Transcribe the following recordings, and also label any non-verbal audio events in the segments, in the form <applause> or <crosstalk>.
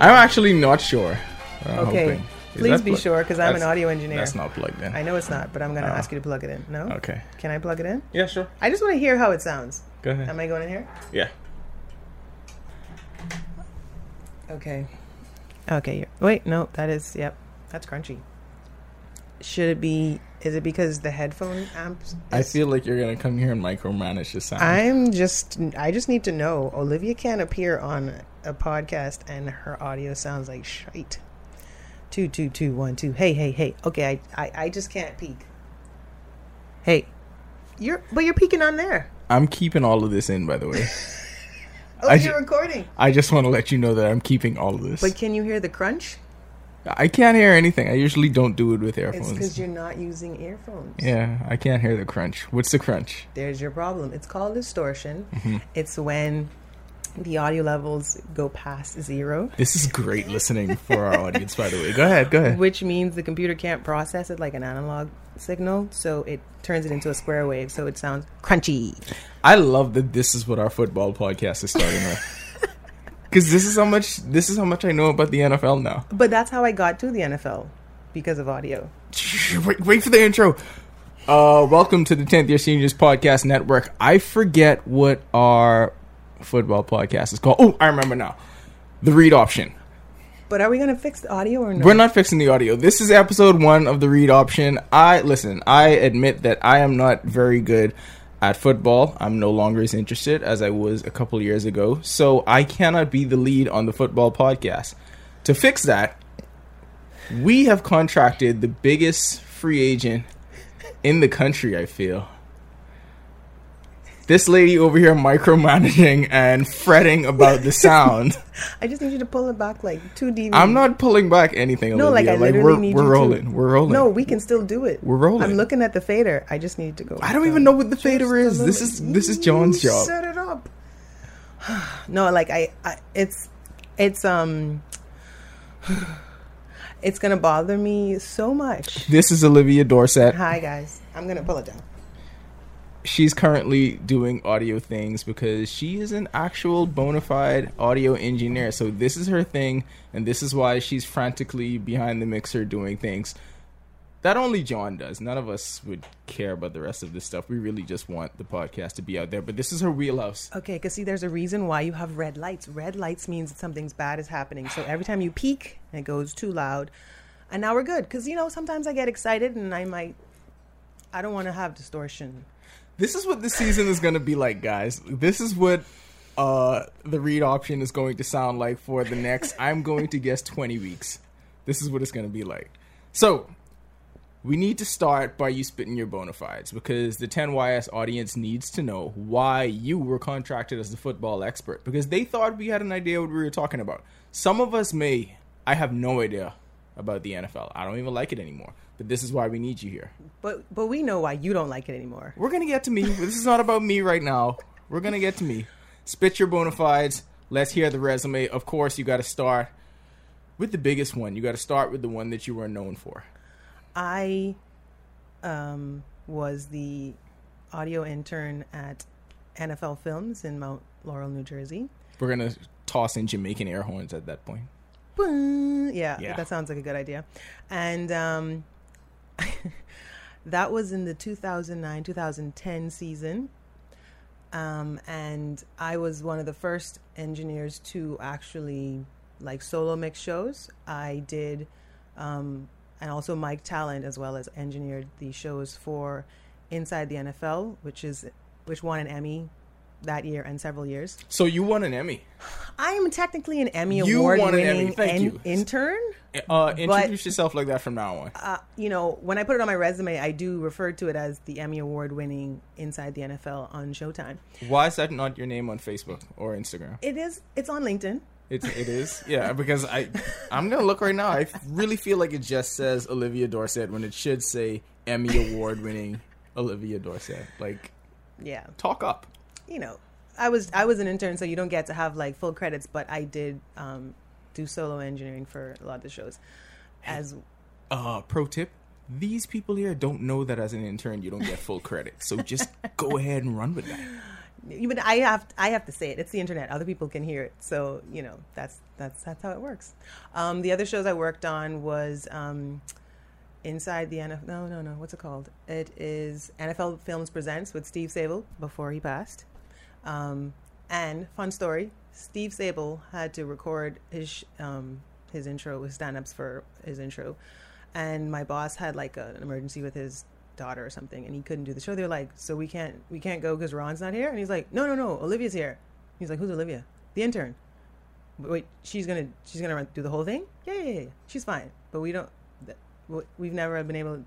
I'm actually not sure. Uh, I'm Okay. hoping. Is Please be sure, because I'm an audio engineer. That's not plugged in. I know it's not, but I'm gonna Oh. ask you to plug it in. No? Okay. Can I plug it in? Yeah, sure. I just want to hear how it sounds. Go ahead. Am I going in here? yeah. Okay. Okay. Wait, no, that is. Yep, that's crunchy. Should it be? Is it because the headphone amps? I feel like you're gonna come here and micromanage the sound. I'm just. I just need to know. Olivia can't appear on a podcast and her audio sounds like shite. Two, two, two, one, two. Hey, hey, hey. Okay, I, I, I just can't peek. Hey, you're, but you're peeking on there. I'm keeping all of this in, by the way. <laughs> Oh, I you're ju- recording. I just want to let you know that I'm keeping all of this. But can you hear the crunch? I can't hear anything. I usually don't do it with earphones. It's because you're not using earphones. yeah, I can't hear the crunch. What's the crunch? There's your problem. It's called distortion. Mm-hmm. It's when the audio levels go past zero, This is great listening for our audience, by the way. Go ahead, go ahead. which means the computer can't process it like an analog signal, so it turns it into a square wave, so it sounds crunchy. I love that this is what our football podcast is starting with. <laughs> Because this is how much this is how much I know about the NFL now. But that's how I got to the NFL because of audio. <laughs> Wait, wait for the intro. Uh, welcome to the 10th Year Seniors Podcast Network. I forget what our football podcast is called. Oh, I remember now. The Read Option. But are we gonna fix the audio or no? We're not fixing the audio. This is episode one of the Read Option. I listen. I admit that I am not very good at football. I'm no longer as interested as I was a couple years ago. So I cannot be the lead on the football podcast. To fix that, we have contracted the biggest free agent in the country. I feel. This lady over here micromanaging and fretting about the sound. <laughs> I just need you to pull it back like two dB. I'm not pulling back anything. No, like I literally we're, need we're you rolling. to. We're rolling. No, we can still do it. We're rolling. I'm looking at the fader. I just need to go. I don't even know what the fader is. This is this is John's job. Set it up. <sighs> no, like I, I, it's, it's um, <sighs> it's gonna bother me so much. This is Olivia Dorset. Hi guys, I'm gonna pull it down. She's currently doing audio things because she is an actual bona fide audio engineer. So this is her thing, and this is why she's frantically behind the mixer doing things that only John does. None of us would care about the rest of this stuff. We really just want the podcast to be out there. But this is her wheelhouse. Okay, because see, there's a reason why you have red lights. Red lights means that something's bad is happening. So every time you peak, it goes too loud, and now we're good. Because you know, sometimes I get excited and I might, I don't want to have distortion. This is what the season is going to be like, guys. This is what uh, the read option is going to sound like for the next, I'm going to guess, 20 weeks. This is what it's going to be like. So, we need to start by you spitting your bona fides because the 10YS audience needs to know why you were contracted as the football expert because they thought we had an idea what we were talking about. Some of us may. I have no idea about the NFL. I don't even like it anymore. But this is why we need you here. But but we know why you don't like it anymore. We're gonna get to me. This is not about me right now. We're gonna get to me. Spit your bona fides. Let's hear the resume. Of course, you got to start with the biggest one. You got to start with the one that you were known for. I um, was the audio intern at NFL Films in Mount Laurel, New Jersey. We're gonna toss in Jamaican air horns at that point. Yeah, Yeah. that sounds like a good idea. And um, that was in the 2009 2010 season. Um, and I was one of the first engineers to actually like solo mix shows. I did, um, and also Mike Talent as well as engineered the shows for Inside the NFL, which is which won an Emmy that year and several years. So you won an Emmy. I'm technically an Emmy You award won an Emmy. winning Thank you. intern. Uh, introduce yourself like that from now on. Uh, you know, when I put it on my resume, I do refer to it as the Emmy award winning Inside the NFL on Showtime. Why is that not your name on Facebook or Instagram? It is. It's on LinkedIn. It's it <laughs> is yeah because I I'm gonna look right now. I really feel like it just says Olivia Dorset when it should say Emmy award winning Olivia Dorset. Like Yeah. talk up. You know, I was I was an intern, so you don't get to have like full credits, but I did um, do solo engineering for a lot of the shows. As Uh, pro tip: These people here don't know that as an intern you don't get full credit. So just go <laughs> ahead and run with that. even I have I have to say it. It's the internet. Other people can hear it, so you know that's that's that's how it works. Um, the other shows I worked on was um, Inside the NFL. No, no, no. What's it called? It is NFL Films Presents with Steve Sabol before he passed. Um, and fun story: Steve Sabol had to record his um, his intro, his stand-ups for his intro, and my boss had like a, an emergency with his daughter or something, and he couldn't do the show. They're like, "So we can't we can't go because Ron's not here," and he's like, "No, no, no, Olivia's here." He's like, "Who's Olivia? The intern." Wait, she's gonna she's gonna run, do the whole thing? Yeah, yeah, yeah, yeah. She's fine, but we don't. We've never been able. To,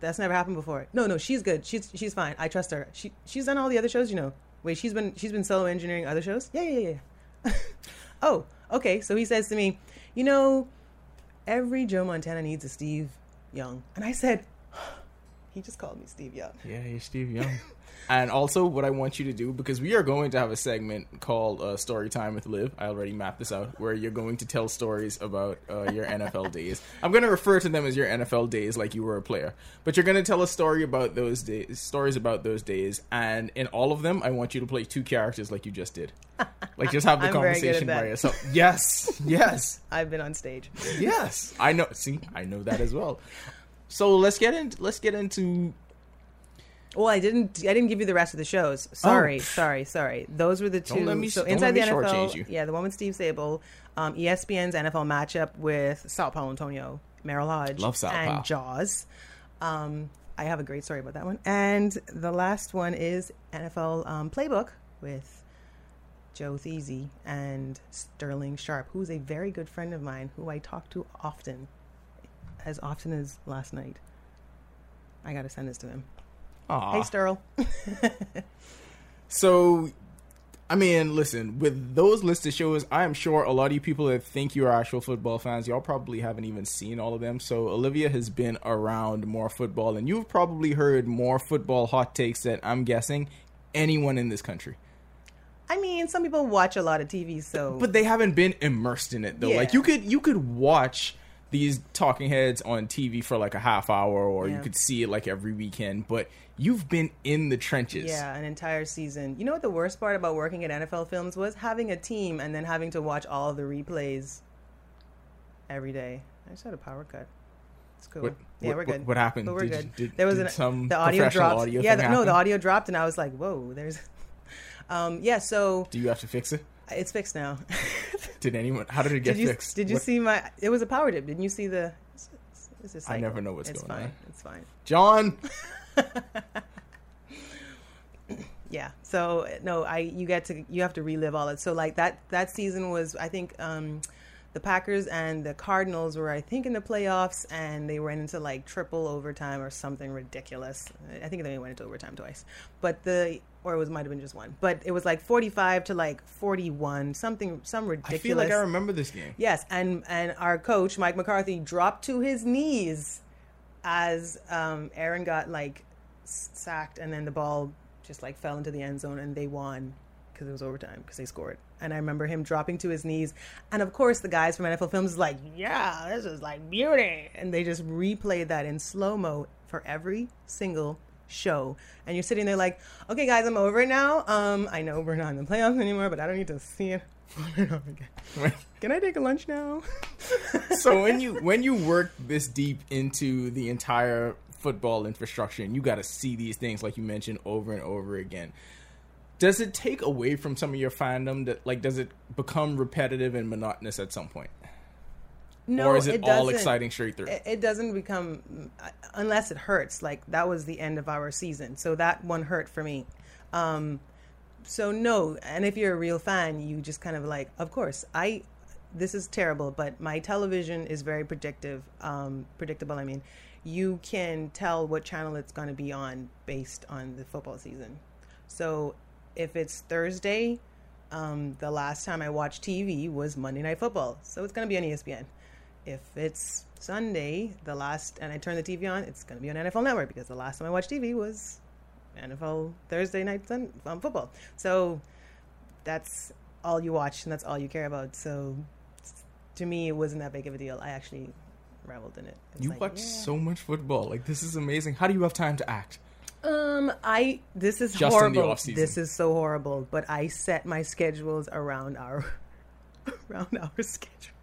That's never happened before. No, no, she's good. She's she's fine. I trust her. She she's done all the other shows, you know. Wait, she's been she's been solo engineering other shows. Yeah, yeah, yeah. <laughs> oh, okay. So he says to me, you know, every Joe Montana needs a Steve Young, and I said, he just called me Steve Young. Yeah, you're Steve Young. <laughs> and also, what I want you to do because we are going to have a segment called uh, "Story Time with Liv." I already mapped this out, where you're going to tell stories about uh, your <laughs> NFL days. I'm going to refer to them as your NFL days, like you were a player. But you're going to tell a story about those days, stories about those days, and in all of them, I want you to play two characters, like you just did. <laughs> Like just have the I'm very good at conversation by yourself. Yes, yes. I've been on stage. Yes, I know. See, I know that as well. So let's get in. Let's get into. Well, I didn't. I didn't give you the rest of the shows. Sorry, sorry, sorry. Those were the two. Oh. Don't let me- so inside the NFL, yeah, the one with Steve Sabol, um, ESPN's NFL matchup with Sao Paulo Antonio, Merril Hoge, Love Sao and. Jaws. Um, I have a great story about that one. And the last one is NFL um, Playbook with Joe Thezy and Sterling Sharpe, who's a very good friend of mine who I talk to often, as often as last night. I got to send this to him. Aw. Hey, Sterl. So, I mean, listen, with those listed shows, I am sure a lot of you people that think you are actual football fans, y'all probably haven't even seen all of them. So, Olivia has been around more football, and you've probably heard more football hot takes that I'm guessing anyone in this country. I mean, some people watch a lot of TV, so But they haven't been immersed in it though. Like you could you could watch these talking heads on TV for like a half hour, or you could see it like every weekend. But you've been in the trenches. yeah, an entire season. You know what the worst part about working at NFL Films was having a team and then having to watch all the replays every day. I just had a power cut. It's cool. What- yeah, what- we're good. what happened? But we're Did- good. did- there was an, some the audio dropped. audio yeah, the, no, the audio dropped, and I was like, "Whoa!" There's, <laughs> um, yeah. So Do you have to fix it? It's fixed now. <laughs> Did anyone? How did it get did you fixed? did you What- see my? It was a power dip. Didn't you see the? It's, it's, I never know what's it's going fine. on. It's fine. John? <laughs> Yeah. So no, I you get to you have to relive all it. So like that that season was I think um the Packers and the Cardinals were I think in the playoffs and they went into like triple overtime or something ridiculous. I think they went into overtime twice. But the or it was might have been just one. But it was like 45 to like 41, something some ridiculous. I feel like I remember this game. Yes, and and our coach Mike McCarthy dropped to his knees as um, Aaron got like sacked, and then the ball just like fell into the end zone, and they won because it was overtime because they scored. And I remember him dropping to his knees, and of course the guys from NFL Films is like, "Yeah, this is like beauty," and they just replayed that in slow mo for every single show. And you're sitting there like, "Okay, guys, I'm over it now. Um, I know we're not in the playoffs anymore, but I don't need to see it." <laughs> over and over again. Can I take a lunch now? <laughs> so when you <laughs> when you work this deep into the entire football infrastructure and you got to see these things like you mentioned over and over again does it take away from some of your fandom that like does it become repetitive and monotonous at some point No, or is it, all doesn't. exciting straight through It, it doesn't become unless it hurts. Like that was the end of our season, so that one hurt for me. Um, so no, and if you're a real fan, you just kind of like, of course, I. This is terrible, but my television is very predictive. Um, predictable. I mean, you can tell what channel it's going to be on based on the football season. So if it's Thursday, Um, the last time I watched TV was Monday Night Football, so it's going to be on ESPN. If it's Sunday, the last, and I turn the TV on, it's going to be on NFL Network because the last time I watched TV was NFL Thursday night sun, um, football. So that's all you watch and that's all you care about. So to me, it wasn't that big of a deal. I actually reveled in it. You like, watch yeah. so much football. Like this is amazing. How do you have time to act? Um, I this is Just in the horrible. This is so horrible. But I set my schedules around our <laughs> around our <laughs> schedule.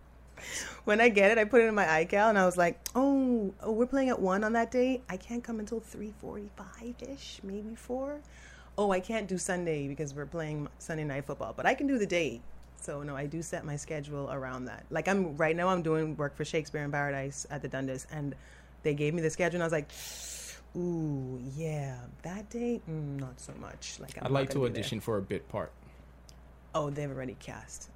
When I get it, I put it in my iCal, and I was like, "Oh, oh we're playing at one on that day. I can't come until three forty-five ish, maybe four. Oh, I can't do Sunday because we're playing Sunday night football, but I can do the day. So no, I do set my schedule around that. Like I'm right now, I'm doing work for Shakespeare in Paradise at the Dundas, and they gave me the schedule, and I was like, "Ooh, yeah, that day, mm, not so much." Like I'm I'd like to audition for a bit part. Oh, they've already cast.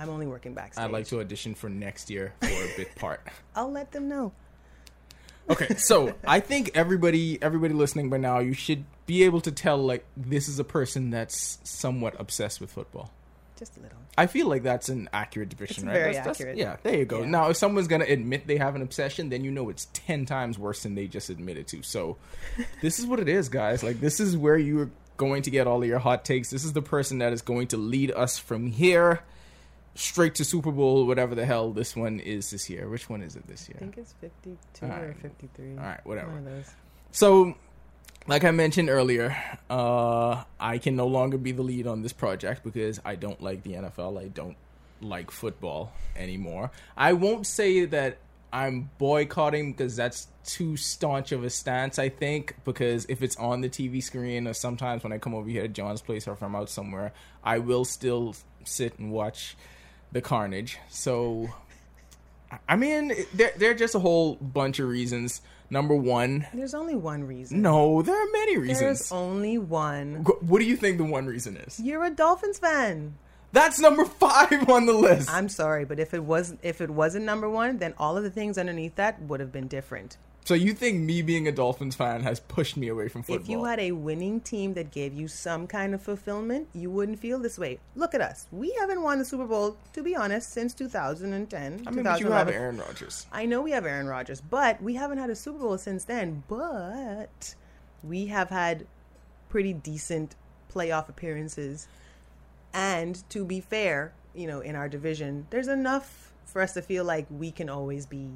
I'm only working backstage. I'd like to audition for next year for a bit part. <laughs> I'll let them know. Okay, so I think everybody everybody listening by now, you should be able to tell like this is a person that's somewhat obsessed with football. Just a little. I feel like that's an accurate depiction, It's right? very That's- that's- accurate. yeah, there you go. Yeah. Now, if someone's gonna admit they have an obsession, then you know it's ten times worse than they just admitted to. So, <laughs> this is what it is, guys. Like this is where you're going to get all of your hot takes. This is the person that is going to lead us from here straight to Super Bowl, whatever the hell this one is this year. Which one is it this year? I think it's 52 All or 53. All right, whatever. One of those. So, like I mentioned earlier, uh, I can no longer be the lead on this project because I don't like the NFL. I don't like football anymore. I won't say that I'm boycotting because that's too staunch of a stance, I think, because if it's on the TV screen or sometimes when I come over here to John's place or if I'm out somewhere, I will still sit and watch the carnage. So, I mean, there, there are just a whole bunch of reasons. Number one, There's only one reason. no, there are many reasons. There's only one. What do you think the one reason is? You're a Dolphins fan. That's number five on the list. I'm sorry, but if it was if it wasn't number one, then all of the things underneath that would have been different. So you think me being a Dolphins fan has pushed me away from football? If you had a winning team that gave you some kind of fulfillment, you wouldn't feel this way. Look at us. We haven't won the Super Bowl, to be honest, since 2010. I mean, but you have Aaron Rodgers. I know we have Aaron Rodgers, but we haven't had a Super Bowl since then. But we have had pretty decent playoff appearances. And to be fair, you know, in our division, there's enough for us to feel like we can always be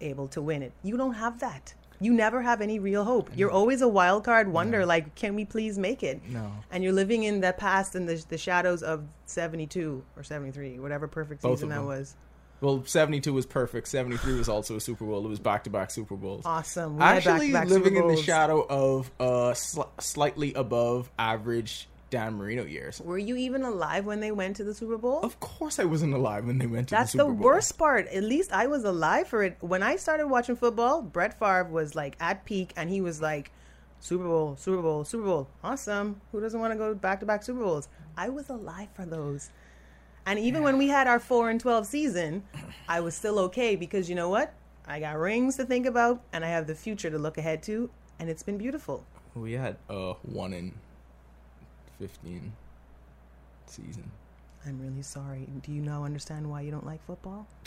able to win it. You don't have that. You never have any real hope. You're mm. always a wild card wonder, like, can we please make it? No. And you're living in the past and the, the shadows of 72 or 73, whatever perfect Both season that was. Well, 72 was perfect. 73 was also a Super Bowl. It was back to back Super Bowls. Awesome. We Actually, back-to-back living in the shadow of a sli- slightly above average Dan Marino years. Were you even alive when they went to the Super Bowl? Of course, I wasn't alive when they went to That's the the, Super Bowl. That's the worst part. At least I was alive for it. When I started watching football, Brett Favre was like at peak and he was like, Super Bowl, Super Bowl, Super Bowl. Awesome. Who doesn't want to go back to back Super Bowls? I was alive for those. And even when we had our 4 and 12 season, I was still okay because you know what? I got rings to think about and I have the future to look ahead to. And it's been beautiful. We had uh, one in 15 season. I'm really sorry. Do you now understand why you don't like football? <laughs>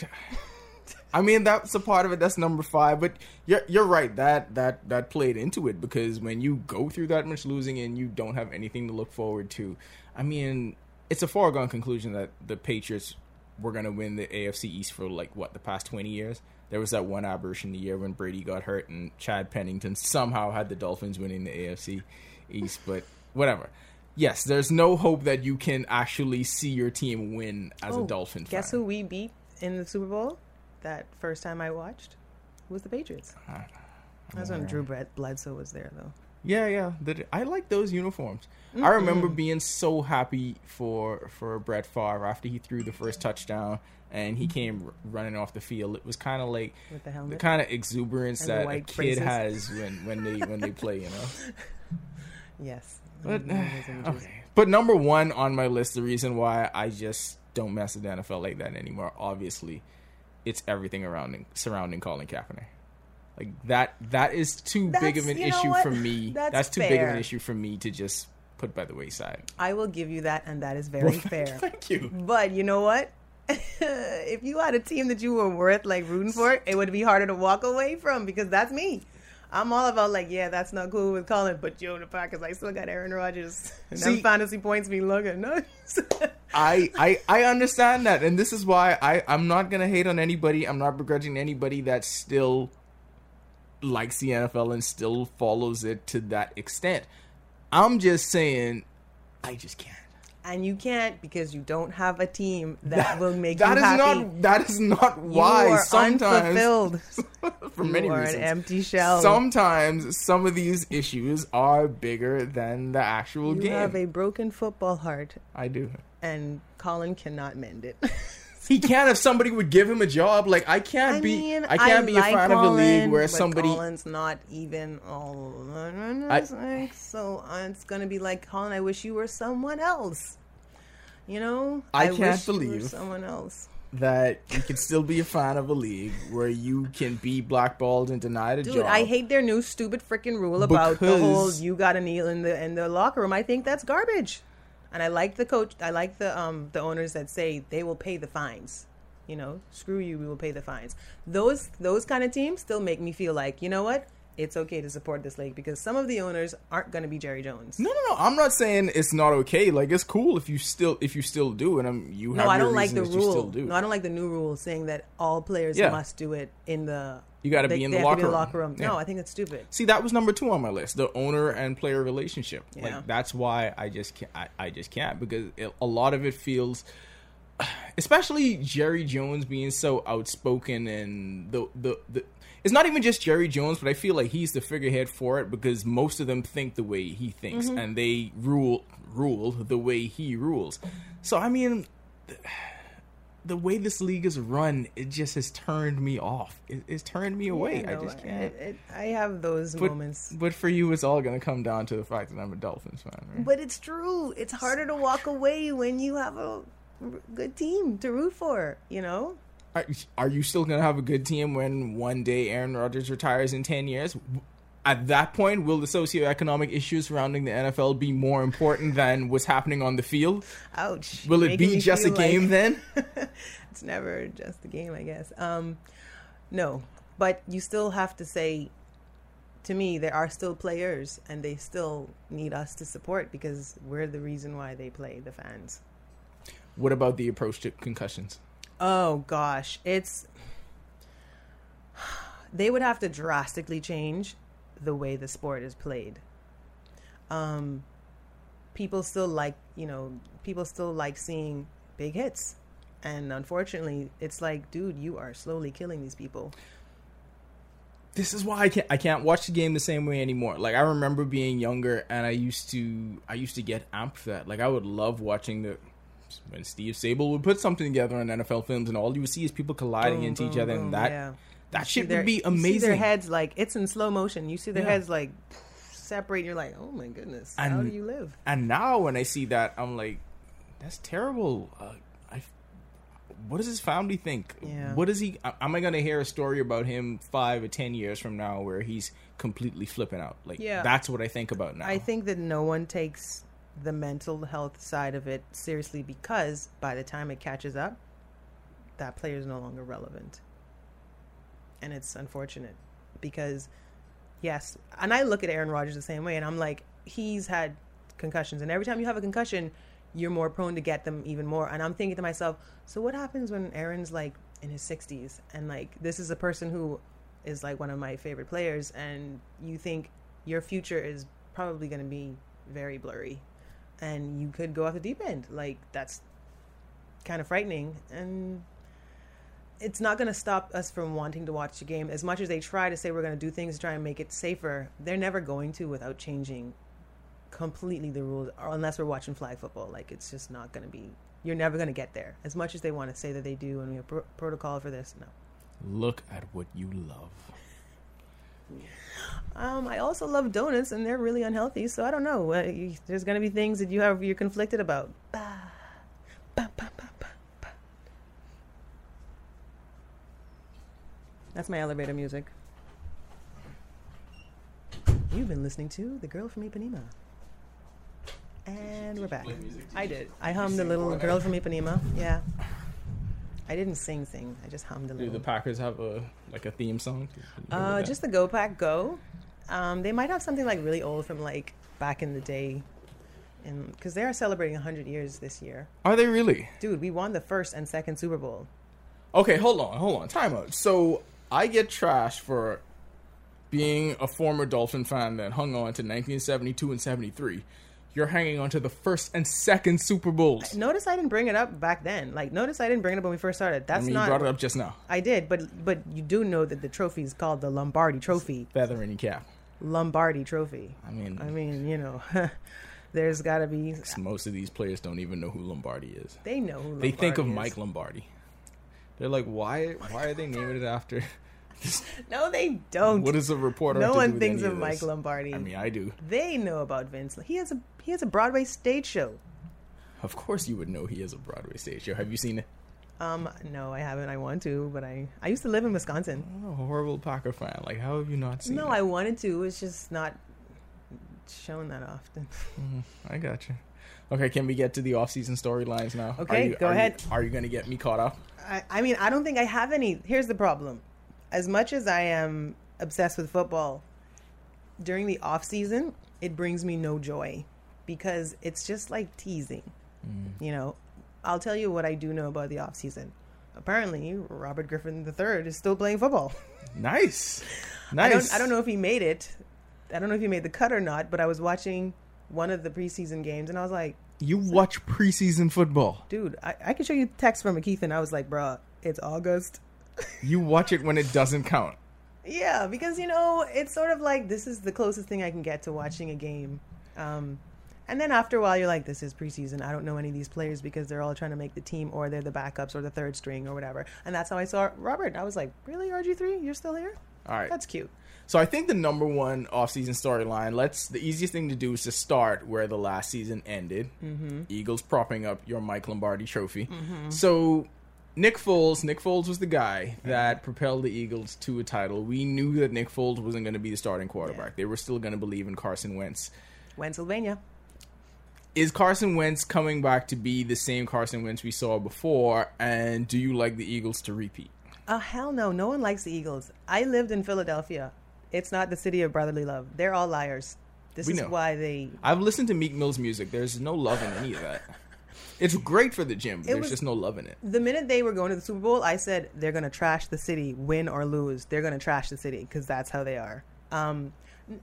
I mean, that's a part of it. That's number five. But you're you're right. That that that played into it because when you go through that much losing and you don't have anything to look forward to, I mean, it's a foregone conclusion that the Patriots were going to win the AFC East for like what the past twenty years. There was that one aberration the year when Brady got hurt and Chad Pennington somehow had the Dolphins winning the AFC East. But whatever. Yes, there's no hope that you can actually see your team win as a Oh, Dolphin fan. Guess who we beat in the Super Bowl? That first time I watched was the Patriots. Uh, That's when Drew Bledsoe was there, though. Yeah, yeah. The, I like those uniforms. I remember being so happy for for Brett Favre after he threw the first touchdown and he came r- running off the field. It was kind of like With the the kind of exuberance And that a kid has when when they when they play. You know. <laughs> Yes. But I know those images. okay. But number one on my list, the reason why I just don't mess with the NFL like that anymore, obviously, it's everything around surrounding Colin Kaepernick. Like that that is too big of an issue what? for me. <laughs> That's That's, too big of an issue for me to just put by the wayside. I will give you that, and that is very Well, <laughs> fair. Thank you. But you know what? <laughs> if you had a team that you were worth like rooting for, it would be harder to walk away from because that's me. I'm all about like, yeah, that's not cool with Colin, but yo, the Packers, I still got Aaron Rodgers. And them See- fantasy points be looking nice. <laughs> I, I I understand that, and this is why I I'm not gonna hate on anybody. I'm not begrudging anybody that still likes the NFL and still follows it to that extent. I'm just saying, I just can't. And you can't because you don't have a team that, will make That you is happy. not that is not you why are sometimes unfulfilled. <laughs> for many you are reasons. an empty shell. Sometimes some of these issues are bigger than the actual you game. You have a broken football heart, I do. and Colin cannot mend it. <laughs> He can't if somebody would give him a job. Like I can't I be. mean, I can't be a like fan of a league where somebody. Colin's not even all. I- so uh, it's gonna be like Colin. I wish you were someone else. You know, I can't wish you were believe- someone else. that you can still be a fan of a league where you can be blackballed and denied a Dude, job. Dude, I hate their new stupid freaking rule about the whole you gotta kneel in the in the locker room. I think that's garbage. And I like the coach. I like the um the owners that say they will pay the fines. You know, screw you, we will pay the fines. Those those kind of teams still make me feel like you know what, it's okay to support this league because some of the owners aren't going to be Jerry Jones. No, no, no. I'm not saying it's not okay. Like it's cool if you still if you still do, and I'm you have No, I don't like the reasons that you still rule. do. No, I don't like the new rule saying that all players Yeah. must do it in the. You gotta be in the have to locker room. No, I think it's stupid. See, that was number two on my list: the owner and player relationship. Yeah. Like that's why I just can't. I, I just can't because it, a lot of it feels, <sighs> especially Jerry Jones being so outspoken and the the the. It's not even just Jerry Jones, but I feel like he's the figurehead for it because most of them think the way he thinks Mm-hmm. and they rule rule the way he rules. So I mean, the way this league is run, it just has turned me off. It, it's turned me away. Yeah, I just can't. It, it, I have those But, moments. but for you, it's all going to come down to the fact that I'm a Dolphins fan. Right? But it's true. It's harder to walk away when you have a good team to root for, you know? Are, are you still going to have a good team when one day Aaron Rodgers retires in 10 years? At that point, will the socioeconomic issues surrounding the NFL be more important than what's happening on the field? Ouch. Will it be just a game like- then? <laughs> it's never just a game, I guess. Um, no, but you still have to say, to me, there are still players and they still need us to support because we're the reason why they play, the fans. What about the approach to concussions? Oh gosh, it's <sighs> they would have to drastically change the way the sport is played. Um people still like, you know, people still like seeing big hits. And unfortunately, it's like, dude, you are slowly killing these people. this is why I can't I can't watch the game the same way anymore. Like I remember being younger and I used to I used to get amped for that. Like I would love watching the when Steve Sabol would put something together on NFL films and all you would see is people colliding Boom, into each other boom, and that yeah. That shit their- would be You see their heads like it's in slow motion. You see their Yeah. heads like separate. And you're like, oh my goodness, how And- do you live? And now when I see that I'm like that's terrible. Uh, I what does his family think? Yeah. What is he? Am I going to hear a story about him five or ten years from now where he's completely flipping out? Like, Yeah. that's what I think about now. I think that no one takes the mental health side of it seriously because by the time it catches up, that player is no longer relevant. And it's unfortunate because, yes, and I look at Aaron Rodgers the same way, and I'm like, he's had concussions, and every time you have a concussion, you're more prone to get them even more. And I'm thinking to myself, so what happens when Aaron's like in his 60s and like this is a person who is like one of my favorite players, and you think your future is probably going to be very blurry, and you could go off the deep end. Like that's kind of frightening, and it's not going to stop us from wanting to watch the game. As much as they try to say we're going to do things to try and make it safer, they're never going to without changing completely the rules, or unless we're watching flag football. Like it's just not going to be. You're never going to get there. As much as they want to say that they do, and we have pro- protocol for this, no. Look at what you love. Um, I also love donuts, and they're really unhealthy. So I don't know. Uh, you, there's going to be things that you have you're conflicted about. Bah. Bah, bah, bah, bah, bah. That's my elevator music. You've been listening to The Girl from Ipanema. And we're back. I did. I hummed a little girl from Ipanema. Yeah. I didn't sing sing. I just hummed a little. Do the Packers have a like a theme song? Can you go Uh, just the Go Pack Go. Um, they might have something like really old from like back in the day, and because they are celebrating 100 years this year. are they really? Dude, we won the first and second Super Bowl. Okay, hold on, hold on. Time out. So I get trashed for being a former Dolphin fan that hung on to 1972 and 73. You're hanging on to the first and second Super Bowls. Notice I didn't bring it up back then. Like, notice I didn't bring it up when we first started. I That's mean, not. you brought it up just now. I did, but but you do know that the trophy is called the Lombardi Trophy. Feather in your cap. Lombardi Trophy. I mean, I mean, you know, <laughs> there's got to be. most of these players don't even know who Lombardi is. They know who. They think of is. Mike Lombardi. They're like, why? Why are they naming it after? <laughs> No, they don't. What is a reporter? no have to do one thinks of? Mike Lombardi. I mean, I do. they know about Vince. He has a he has a Broadway stage show. Of course, you would know he has a Broadway stage show. Have you seen it? Um, no, I haven't. I want to, but I I used to live in Wisconsin. A horrible Packer fan. Like, how have you not seen No, it? I wanted to. It's just not shown that often. I got you. Okay, can we get to the off-season storylines now? Okay, you- go are you- ahead. are you going to get me caught up? I, I mean, I don't think I have any. Here's the problem: as much as I am obsessed with football, during the off season, it brings me no joy because it's just like teasing. Mm. You know, I'll tell you what I do know about the off season. Apparently, Robert Griffin III is still playing football. <laughs> Nice, I nice. don't, I don't know if he made it. I don't know if he made the cut or not. But I was watching one of the preseason games, and I was like, You watch preseason football. dude, I, I can show you text from Keith, and I was like, bruh, it's August. <laughs> You watch it when it doesn't count. Yeah, because you know, it's sort of like this is the closest thing I can get to watching a game. Um, and then after a while, you're like, this is preseason. I don't know any of these players because they're all trying to make the team or they're the backups or the third string or whatever. And that's how I saw Robert. I was like, really, RG3? You're still here? All right. That's cute. So I think the number one off-season storyline. Let's. The easiest thing to do is to start where the last season ended. Mm-hmm. Eagles propping up your Mike Lombardi Trophy. Mm-hmm. So Nick Foles. Nick Foles was the guy that propelled the Eagles to a title. We knew that Nick Foles wasn't going to be the starting quarterback. Yeah. They were still going to believe in Carson Wentz. Pennsylvania. Is Carson Wentz coming back to be the same Carson Wentz we saw before? And do you like the Eagles to repeat? Oh, hell no. No one likes the Eagles. I lived in Philadelphia. It's not the city of brotherly love. They're all liars. This We is know. why they. I've listened to Meek Mill's music. There's no love in any of that. It's great for the gym, but there's was- just no love in it. The minute they were going to the Super Bowl, I said they're going to trash the city, win or lose. They're going to trash the city because that's how they are. Um,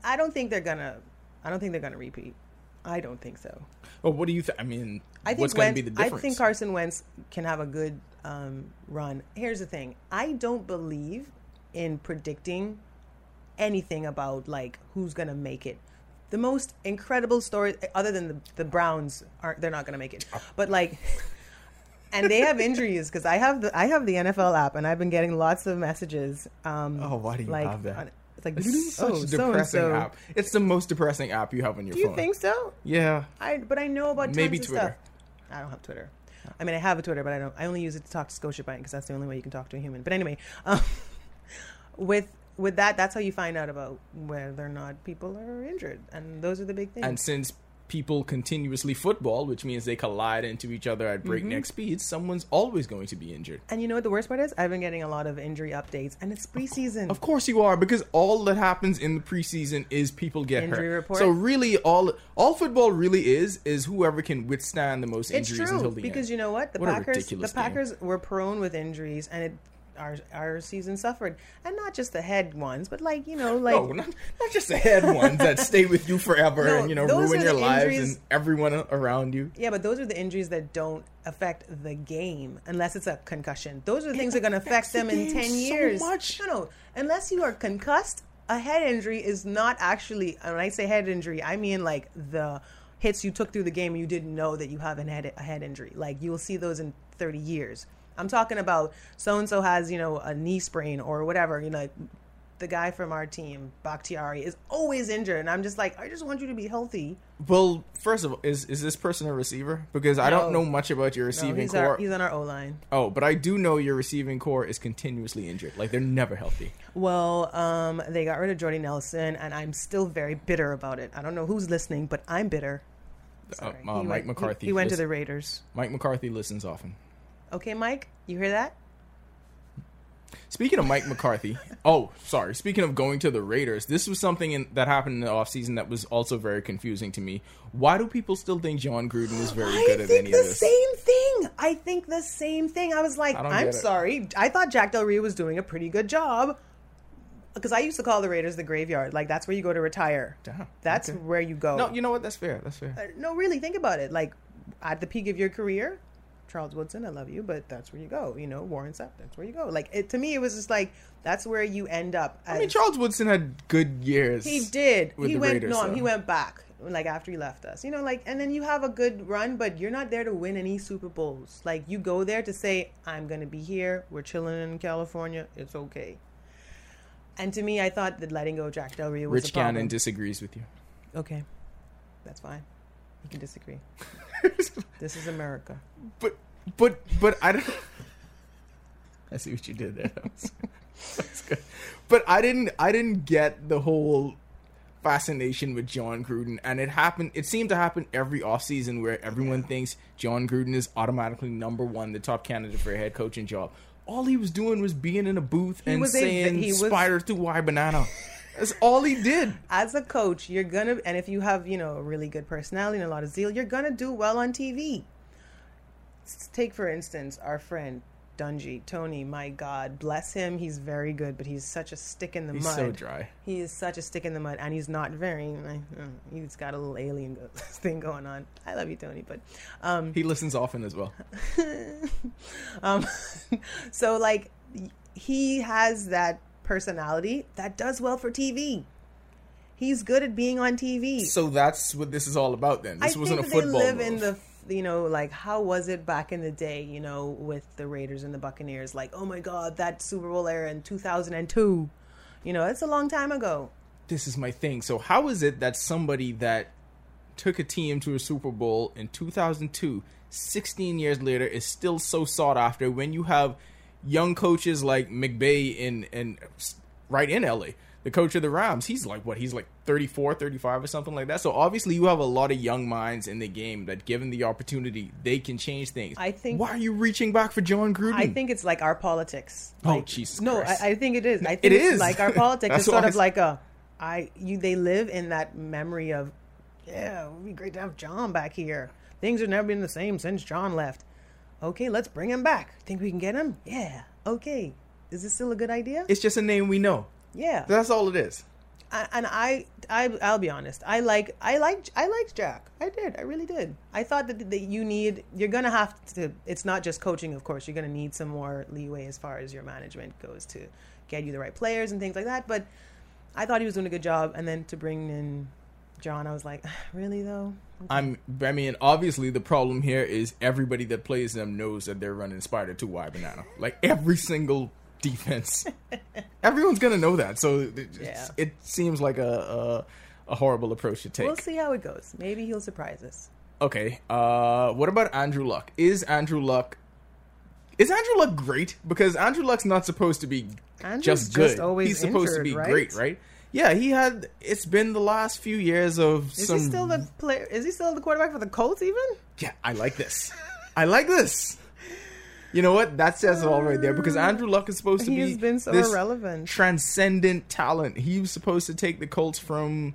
I don't think they're gonna. I don't think they're gonna repeat. I don't think so. Well, what do you think? I mean, I think what's going to be the difference? I think Carson Wentz can have a good um, run. Here's the thing: I don't believe in predicting anything about like who's gonna make it. The most incredible story, other than the, the Browns, aren't they're not gonna make it, but like. And they have injuries because I have the I have the NFL app and I've been getting lots of messages. Um, Oh, why do you like, have that? on- It's like It's such oh, depressing so-and-so. app. It's the most depressing app you have on your phone. Do you think so? Yeah. I but I know about Maybe tons of Twitter. Stuff. I don't have Twitter. I mean, I have a Twitter, but I don't. I only use it to talk to Scotiabank because that's the only way you can talk to a human. But anyway, um, <laughs> with with that, that's how you find out about whether or not people are injured, and those are the big things. And since people continuously football, which means they collide into each other at breakneck Mm-hmm. speeds, someone's always going to be injured. And you know what the worst part is? I've been getting a lot of injury updates, and it's preseason. Of course you are, because all that happens in the preseason is people get Injury hurt. report. So really, all all football really is is whoever can withstand the most It's injuries true until the because end. Because you know what the What Packers the. Packers were prone with injuries, and it our our season suffered, and not just the head ones, but like you know like no, not, not just the head ones that <laughs> stay with you forever No, and you know ruin your lives injuries- and everyone around you. Yeah, but those are the injuries that don't affect the game unless it's a concussion. Those are the things that are going to affect affects the them in game 10 so years. much. No, no. Unless you are concussed, a head injury is not actually, when I say head injury, I mean like the hits you took through the game and you didn't know that you have an head, a head injury. Like you will see those in 30 years. I'm talking about so and so has, you know, a knee sprain or whatever, you know, like the guy from our team, Bakhtiari, is always injured. And I'm just like, I just want you to be healthy. Well, first of all, is is this person a receiver? Because I don't know much about your No, receiving he's, corps. our, he's on our O line. oh, but I do know your receiving corps is continuously injured. Like they're never healthy. Well, um, they got rid of Jordy Nelson, and I'm still very bitter about it. I don't know who's listening, but I'm bitter. Sorry. uh, Mike went, McCarthy. He, went to the Raiders. Mike McCarthy listens often. Okay, Mike, you hear that? Speaking of Mike McCarthy, <laughs> oh, sorry. Speaking of going to the Raiders, this was something in, that happened in the offseason that was also very confusing to me. Why do people still think Jon Gruden is very I good at think any the of this? same thing. I think the same thing. I was like, I I'm sorry. I thought Jack Del Rio was doing a pretty good job. Because I used to call the Raiders the graveyard. Like, that's where you go to retire. Damn, That's okay. where you go. No, you know what? That's fair. That's fair. Uh, no, really, think about it. Like, at the peak of your career, Charles Woodson, I love you, but that's where you go. You know, Warren Sapp, that's where you go. Like, it, to me, it was just like, that's where you end up. I mean, Charles Woodson had good years. He did. he went Raiders, no, though. he went back like after he left us. You know, like and then you have a good run, but you're not there to win any Super Bowls. Like you go there to say, I'm gonna be here. We're chilling in California. It's okay. And to me, I thought that letting go of Jack Del Rio was Rich a problem. Gannon disagrees with you. okay, that's fine. You can disagree. <laughs> this is America. But, but, but I don't. <laughs> I see what you did there. That was- That's good. But I didn't. I didn't get the whole fascination with Jon Gruden, and it happened. It seemed to happen every offseason where everyone thinks Jon Gruden is automatically number one, the top candidate for a head coaching job. All he was doing was being in a booth and was a- saying he was- "Spider 2 Y banana." <laughs> That's all he did. As a coach, you're gonna, and if you have, you know, a really good personality and a lot of zeal, you're gonna do well on TV. Take for instance our friend Dungy, Tony. My God, bless him. He's very good, but he's such a stick in the He's mud. so dry. He is such a stick in the mud, and he's not very. uh, He's got a little alien <laughs> thing going on. I love you, Tony, but um, He listens often as well. <laughs> um, <laughs> so like he has that personality that does well for TV. He's good at being on TV. So that's what this is all about. Then this I wasn't a football they live move. in the you know like how was it back in the day you know with the Raiders and the Buccaneers like oh my god that Super Bowl era in 2002 you know it's a long time ago this is my thing. So how is it that somebody that took a team to a Super Bowl in 2002, 16 years later, is still so sought after when you have young coaches like McVay in in right in LA, the coach of the Rams, he's like what? He's like 34, 35 or something like that. So obviously you have a lot of young minds in the game that given the opportunity, they can change things. I think- Why are you reaching back for Jon Gruden? I think it's like our politics. Oh, Like, Jesus No, I, I think it is. I It think it's is. like our <laughs> politics. It's sort of like a, I you. They live in that memory of, yeah, it would be great to have Jon back here. Things have never been the same since Jon left. Okay, let's bring him back. Think we can get him? Yeah. Okay. Is this still a good idea? it's just a name we know. yeah. That's all it is. I- and I, I, I'll be honest. I like, I like, I liked Jack. I did. I really did. I thought that, that you need, you're gonna have to. It's not just coaching, of course. You're gonna need some more leeway as far as your management goes to get you the right players and things like that. But I thought he was doing a good job. And then to bring in Jon, I was like, <sighs> really though. I'm. I mean, obviously, the problem here is everybody that plays them knows that they're running Spider to Y banana. Like every single defense, <laughs> everyone's gonna know that. So it, Yeah. it seems like a, a a horrible approach to take. We'll see how it goes. Maybe he'll surprise us. Okay. Uh, what about Andrew Luck? Is Andrew Luck? Is Andrew Luck great? Because Andrew Luck's not supposed to be Andrew's just just good. always He's supposed to be right? great, right? Yeah, he had. It's been the last few years of Is some he still the player? Is he still the quarterback for the Colts? Even? Yeah, I like this. I like this. You know what? That says it all right there because Andrew Luck is supposed to He be been so this irrelevant. transcendent talent. He was supposed to take the Colts from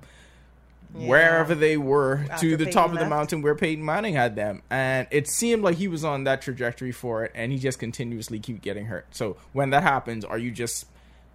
Yeah. wherever they were After to the Peyton top of the mountain where Peyton Manning had them, and it seemed like he was on that trajectory for it, and he just continuously keep getting hurt. So when that happens, are you just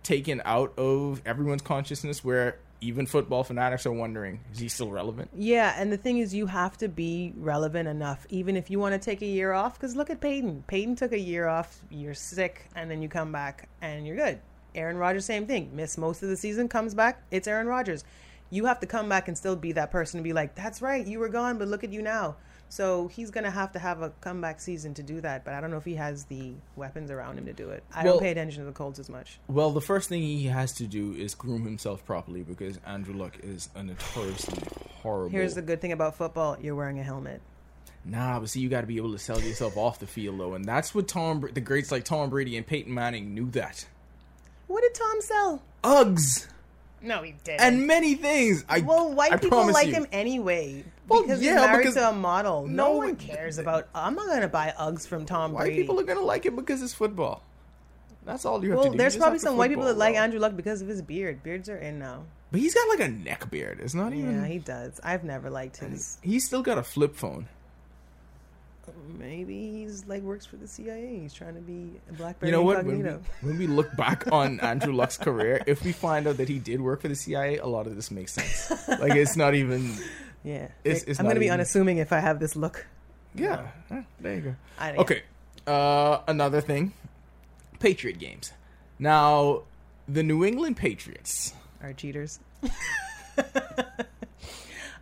taken out of everyone's consciousness where even football fanatics are wondering is he still relevant? Yeah, and the thing is, you have to be relevant enough, even if you want to take a year off. Because look at Peyton. Peyton took a year off. You're sick, and then you come back, and you're good. Aaron Rodgers, same thing. Miss most of the season, comes back. It's Aaron Rodgers. You have to come back and still be that person and be like, "That's right, you were gone, but look at you now." So he's gonna have to have a comeback season to do that. But I don't know if he has the weapons around him to do it. I Well- don't pay attention to the Colts as much. Well, the first thing he has to do is groom himself properly because Andrew Luck is a notoriously horrible. Here's the good thing about football: you're wearing a helmet. Nah, but see, you got to be able to sell yourself off the field though, and that's what Tom, the greats like Tom Brady and Peyton Manning knew that. What did Tom sell? Uggs No, he didn't. and many things. I Well, white I people like you. him anyway. Well, because yeah, he's married because- to a model. No, No, one cares about. I'm not gonna buy Uggs from Tom White Brady. people are gonna like it because it's football. That's all you have to do. There's probably to some white people that like well. Andrew Luck because of his beard. Beards are in now. But he's got like a neck beard. It's not even. Yeah, he does. I've never liked his. He's still got a flip phone. Maybe he's like works for the CIA. He's trying to be a blackberry You know what? When we, when we look back on <laughs> Andrew Luck's career, if we find out that he did work for the CIA, a lot of this makes sense. Like it's not even. Yeah, It's- it's I'm going to be even- unassuming if I have this look. Yeah, there you go. I, Okay. Uh, another thing, Patriot games. Now, the New England Patriots. are cheaters. <laughs>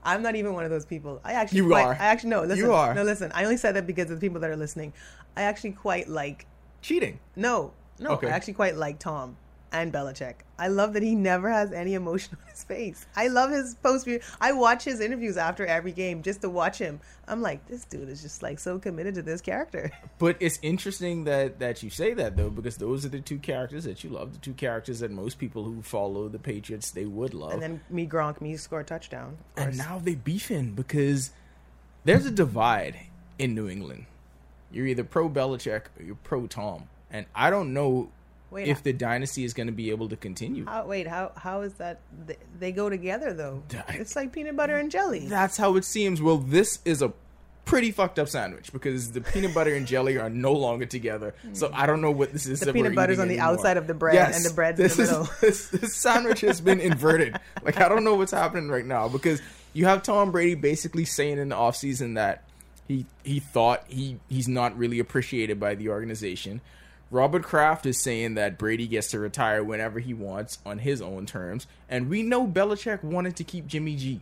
I'm not even one of those people. I actually You quite, are. I actually no. Listen, You are. No, listen. I only said that because of the people that are listening. I actually quite like. Cheating. No, no. Okay. I actually quite like Tom and Belichick. I love that he never has any emotion on his face. I love his post. I watch his interviews after every game just to watch him. I'm like, this dude is just like so committed to this character. <laughs> But it's interesting that that you say that though, because those are the two characters that you love, the two characters that most people who follow the Patriots they would love. And then me Gronk, me score a touchdown. And now they beefing because there's a divide in New England. You're either pro Belichick or you're pro Tom, and I don't know Wait, if the dynasty is going to be able to continue. How, wait, how how is that? They, go together though. It's like peanut butter and jelly. That's how it seems. Well, this is a pretty fucked up sandwich because the peanut butter and jelly are no longer together. So hmm. I don't know what this is. The peanut butter's on the anymore. outside of the bread and the bread's in the is- middle. <laughs> This, this sandwich has been inverted. <laughs> Like I don't know what's happening right now because you have Tom Brady basically saying in the offseason that he he thought he he's not really appreciated by the organization. Robert Kraft is saying that Brady gets to retire whenever he wants on his own terms, and we know Belichick wanted to keep Jimmy G.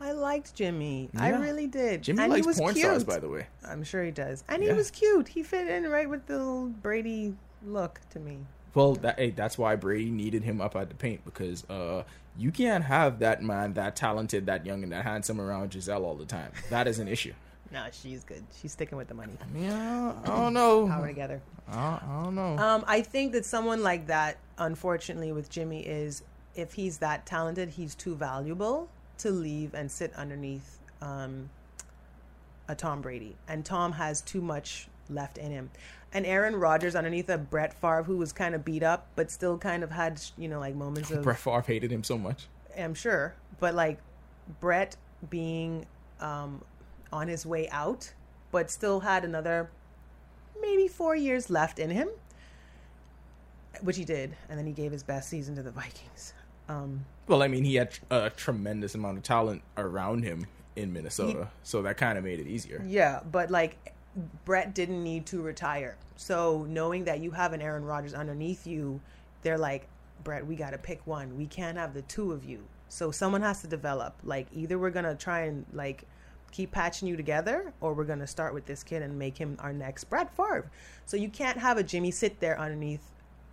I liked Jimmy. I really did. Jimmy and likes he was porn cute. stars, by the way. I'm sure he does. And Yeah. he was cute. He fit in right with the little Brady look to me. Well, that, hey, that's why Brady needed him up at the paint because uh, you can't have that man that talented, that young, and that handsome around Gisele all the time. That is an issue. No, she's good. She's sticking with the money. Yeah, I don't know. Power together. I, I don't know. Um, I think that someone like that, unfortunately, with Jimmy, is if he's that talented, he's too valuable to leave and sit underneath um, a Tom Brady. And Tom has too much left in him. And Aaron Rodgers underneath a Brett Favre who was kind of beat up, but still kind of had, you know, like moments of. Brett Favre hated him so much. I'm sure, but like Brett being um, on his way out, but still had another maybe four years left in him, which he did, and then he gave his best season to the Vikings. Um, Well, I mean, he had a tremendous amount of talent around him in Minnesota, so that kind of made it easier. yeah, but like Brett didn't need to retire, so knowing that you have an Aaron Rodgers underneath you, they're like, Brett, we got to pick one. We can't have the two of you. So someone has to develop. Like either we're gonna try and like keep patching you together, or we're gonna start with this kid and make him our next Brad Favre. So you can't have a Jimmy sit there underneath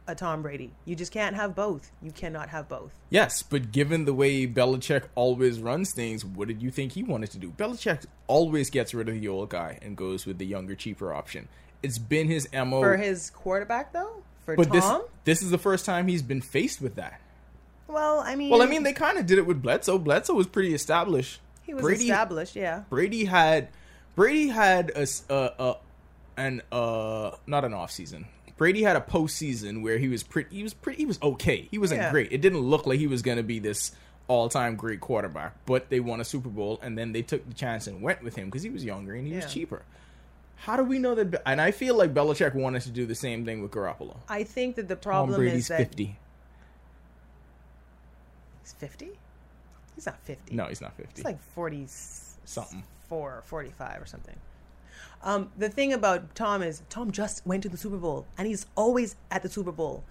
a Tom Brady. You just can't have both. You cannot have both. Yes, but given the way Belichick always runs things, what did you think he wanted to do? Belichick always gets rid of the old guy and goes with the younger, cheaper option. It's been his mo. For his quarterback though, for but Tom. this this is the first time he's been faced with that. well, I mean, Well, I mean, they kind of did it with Bledsoe. Bledsoe was pretty established. He was Brady, established. Yeah. Brady had Brady had a, an uh not an off season. Brady had a postseason where he was pretty. He was pretty. He was okay. He wasn't Yeah. great. It didn't look like he was going to be this all time great quarterback. But they won a Super Bowl, and then they took the chance and went with him because he was younger and he Yeah. was cheaper. How do we know that? And I feel like Belichick wanted to do the same thing with Garoppolo. I think that the Tom problem Brady's is that fifty. he's fifty. He's not fifty. No, he's not fifty. He's like 40 Something. 4 or 45 or something. Um, the thing about Tom is Tom just went to the Super Bowl and he's always at the Super Bowl.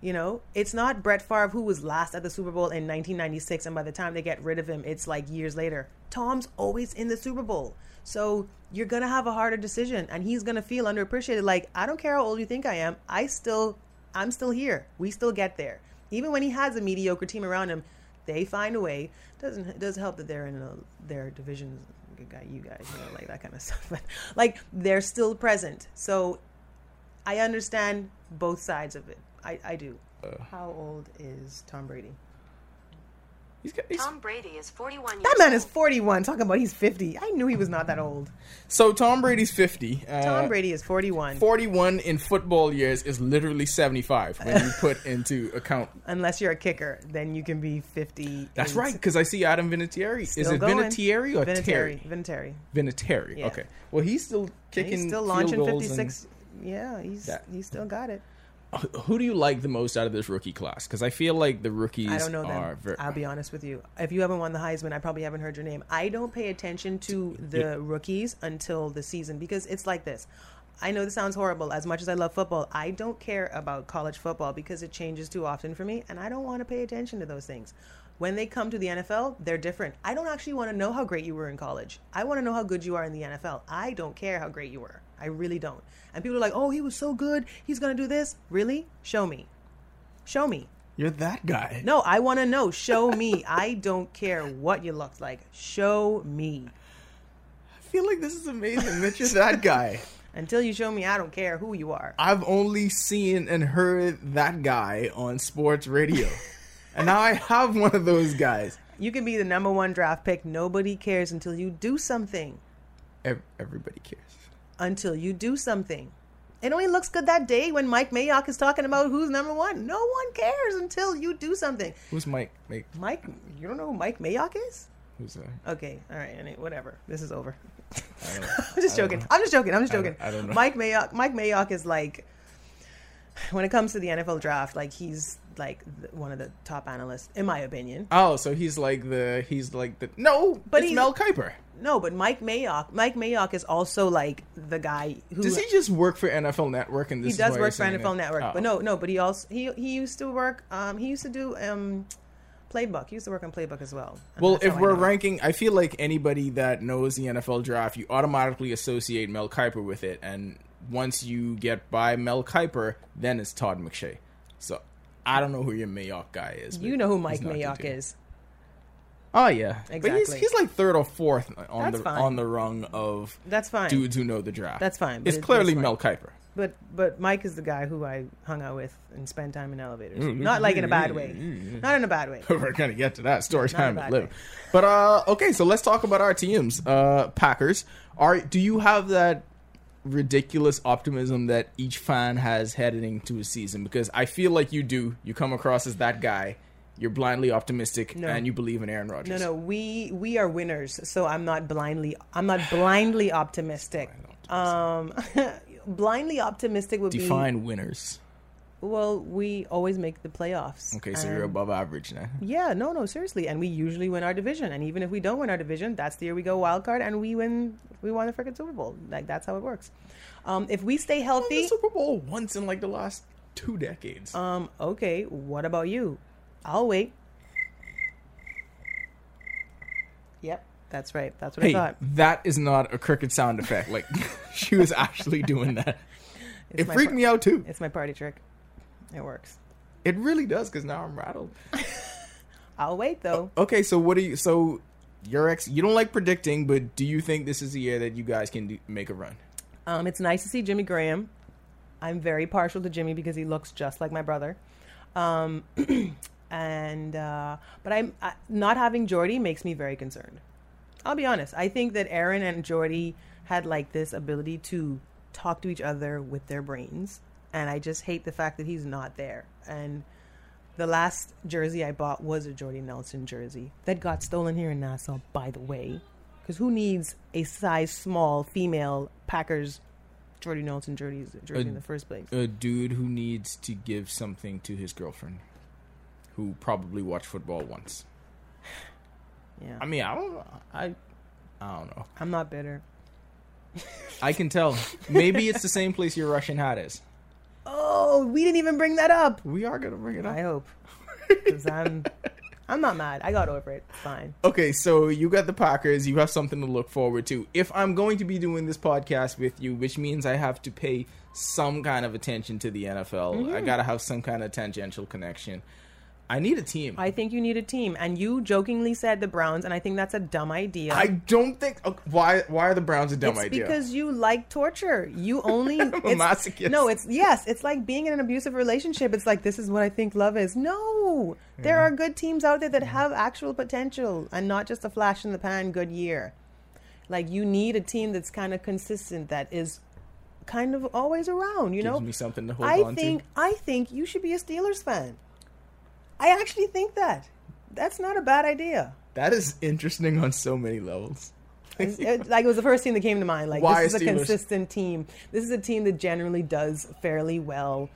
You know, it's not Brett Favre who was last at the Super Bowl in 1996 and by the time they get rid of him it's like years later. Tom's always in the Super Bowl. So you're going to have a harder decision and he's going to feel underappreciated like I don't care how old you think I am. I still I'm still here. We still get there. Even when he has a mediocre team around him, they find a way. Doesn't it does help that they're in a, their divisions. Guy, you guys, you know, like that kind of <laughs> stuff. But like they're still present. So I understand both sides of it. I, I do. Uh. How old is Tom Brady? He's got, he's, Tom Brady is 41 years That man is 41. Talking about he's 50. I knew he was not that old. so Tom Brady's 50. Uh, Tom Brady is 41. 41 in football years is literally 75 when you put <laughs> into account. Unless you're a kicker, then you can be 50. That's right, because I see Adam Vinatieri. Is it going. Vinatieri or Vinatieri. Terry? Vinatieri. Vinatieri. Yeah. Okay. Well, he's still kicking. He's still field launching goals 56. Yeah, he's That- he's still got it. Who do you like the most out of this rookie class? Because I feel like the rookies I don't know are them. very. I'll be honest with you. If you haven't won the Heisman, I probably haven't heard your name. I don't pay attention to the rookies until the season because it's like this. I know this sounds horrible. As much as I love football, I don't care about college football because it changes too often for me, and I don't want to pay attention to those things. When they come to the NFL, they're different. I don't actually want to know how great you were in college. I want to know how good you are in the NFL. I don't care how great you were. I really don't. And people are like, "Oh, he was so good. He's going to do this." Really? Show me. Show me. You're that guy. No, I want to know. Show me. I don't care what you looked like. Show me. I feel like this is amazing that you're that guy. <laughs> Until you show me, I don't care who you are. I've only seen and heard that guy on sports radio. <laughs> and now I have one of those guys. You can be the number one draft pick. Nobody cares until you do something. Everybody cares. Until you do something. It only looks good that day when Mike Mayock is talking about who's number one. No one cares until you do something. Who's Mike? Mike Mike, you don't know who Mike Mayock is? who's that? Okay, all right, and whatever. This is over. I don't know. <laughs> I'm just joking. I'm just joking. I'm just I don't- joking. I don't know. Mike Mayock. Mike Mayock is like, when it comes to the NFL draft, like he's like one of the top analysts, in my opinion. Oh, so he's like the he's like the no, But but it's he's- Mel Kiper. No, but Mike Mayock. Mike Mayock is also like the guy who Does he just work for NFL Network? And this he does work for NFL it? Network, Oh. but no, no, but he also he he used to work. Um, he used to do um, Playbook. He used to work on Playbook as well. And Well, if we're know. ranking, I feel like anybody that knows the NFL draft, you automatically associate Mel Kiper with it, and once you get by Mel Kiper, then it's Todd McShay. So I don't know who your Mayock guy is. you know who Mike Mayock is. Oh yeah, but he's Exactly. he's like third or fourth on That's the fine. on the rung of That's fine. dudes who know the draft. That's fine, but It's clearly Mel Kiper. But but Mike is the guy who I hung out with and spent time in elevators. Not like in a bad way. Not in a bad way. <laughs> We're gonna get to that story time live. way. But uh okay, so let's talk about our teams. Uh Packers. Are do you have that ridiculous optimism that each fan has heading into a season? Because I feel like you do. You come across as that guy. You're blindly optimistic No. and you believe in Aaron Rodgers. No, no, we we are winners, so I'm not blindly I'm not blindly optimistic. Um, <laughs> blindly optimistic would be Define winners. Well, we always make the playoffs. Okay, so you're above average now. Yeah, no, no, seriously, and we usually win our division, and even if we don't win our division, that's the year we go wild card and we win. We won the freaking Super Bowl. Like that's how it works. Um, if we stay Won healthy, the Super Bowl once in like the last two decades. um, okay. What about you? I'll wait. Yep, that's right. That's what I thought. that is not a cricket sound effect. Like <laughs> she was actually doing that. <laughs> It's it freaked par- me out too. It's my party trick. It works. It really does because now I'm rattled. <laughs> I'll wait though. Okay, so what do you? So your ex, you don't like predicting, but do you think this is the year that you guys can do, make a run? Um, it's nice to see Jimmy Graham. I'm very partial to Jimmy because he looks just like my brother. Um, <clears throat> and uh, but I'm I, not having Jordy makes me very concerned. I'll be honest. I think that Aaron and Jordy had like this ability to talk to each other with their brains, and I just hate the fact that he's not there. And the last jersey I bought was a Jordy Nelson jersey that got stolen here in Nassau, by the way. Because who needs a size small female Packers Jordy Nelson jersey, jersey in the first place? A dude who needs to give something to his girlfriend, who probably watched football once. <sighs> Yeah, I mean, I don't, I, I don't know. I'm not bitter. I can tell. Maybe it's the same place your Russian hat is. Oh, we didn't even bring that up. We are gonna bring it up. I hope, <laughs> because I'm, I'm not mad. I got over it. It's fine. Okay, so you got the Packers. You have something to look forward to. If I'm going to be doing this podcast with you, which means I have to pay some kind of attention to the NFL, I mm-hmm. gotta have some kind of tangential connection. I need a team. I, think you need a team. And you jokingly said the Browns, and I think that's a dumb idea. I don't think. okay, why? Why are the Browns a dumb it's idea? because you like torture. You <laughs> only masochist. No, it's yes. It's like being in an abusive relationship. It's like this is what I think love is. No, there are good teams out there that have actual potential and not just a flash in the pan good year. Like you need a team that's kind of consistent, that is kind of always around. You Gives know, me something to hold I on think to. I think you should be a Steelers fan. I actually think that. That's not a bad idea. That is interesting on so many levels. It- like it was the first team that came to mind. Like Why this is a Steelers? consistent team. This is a team that generally does fairly well.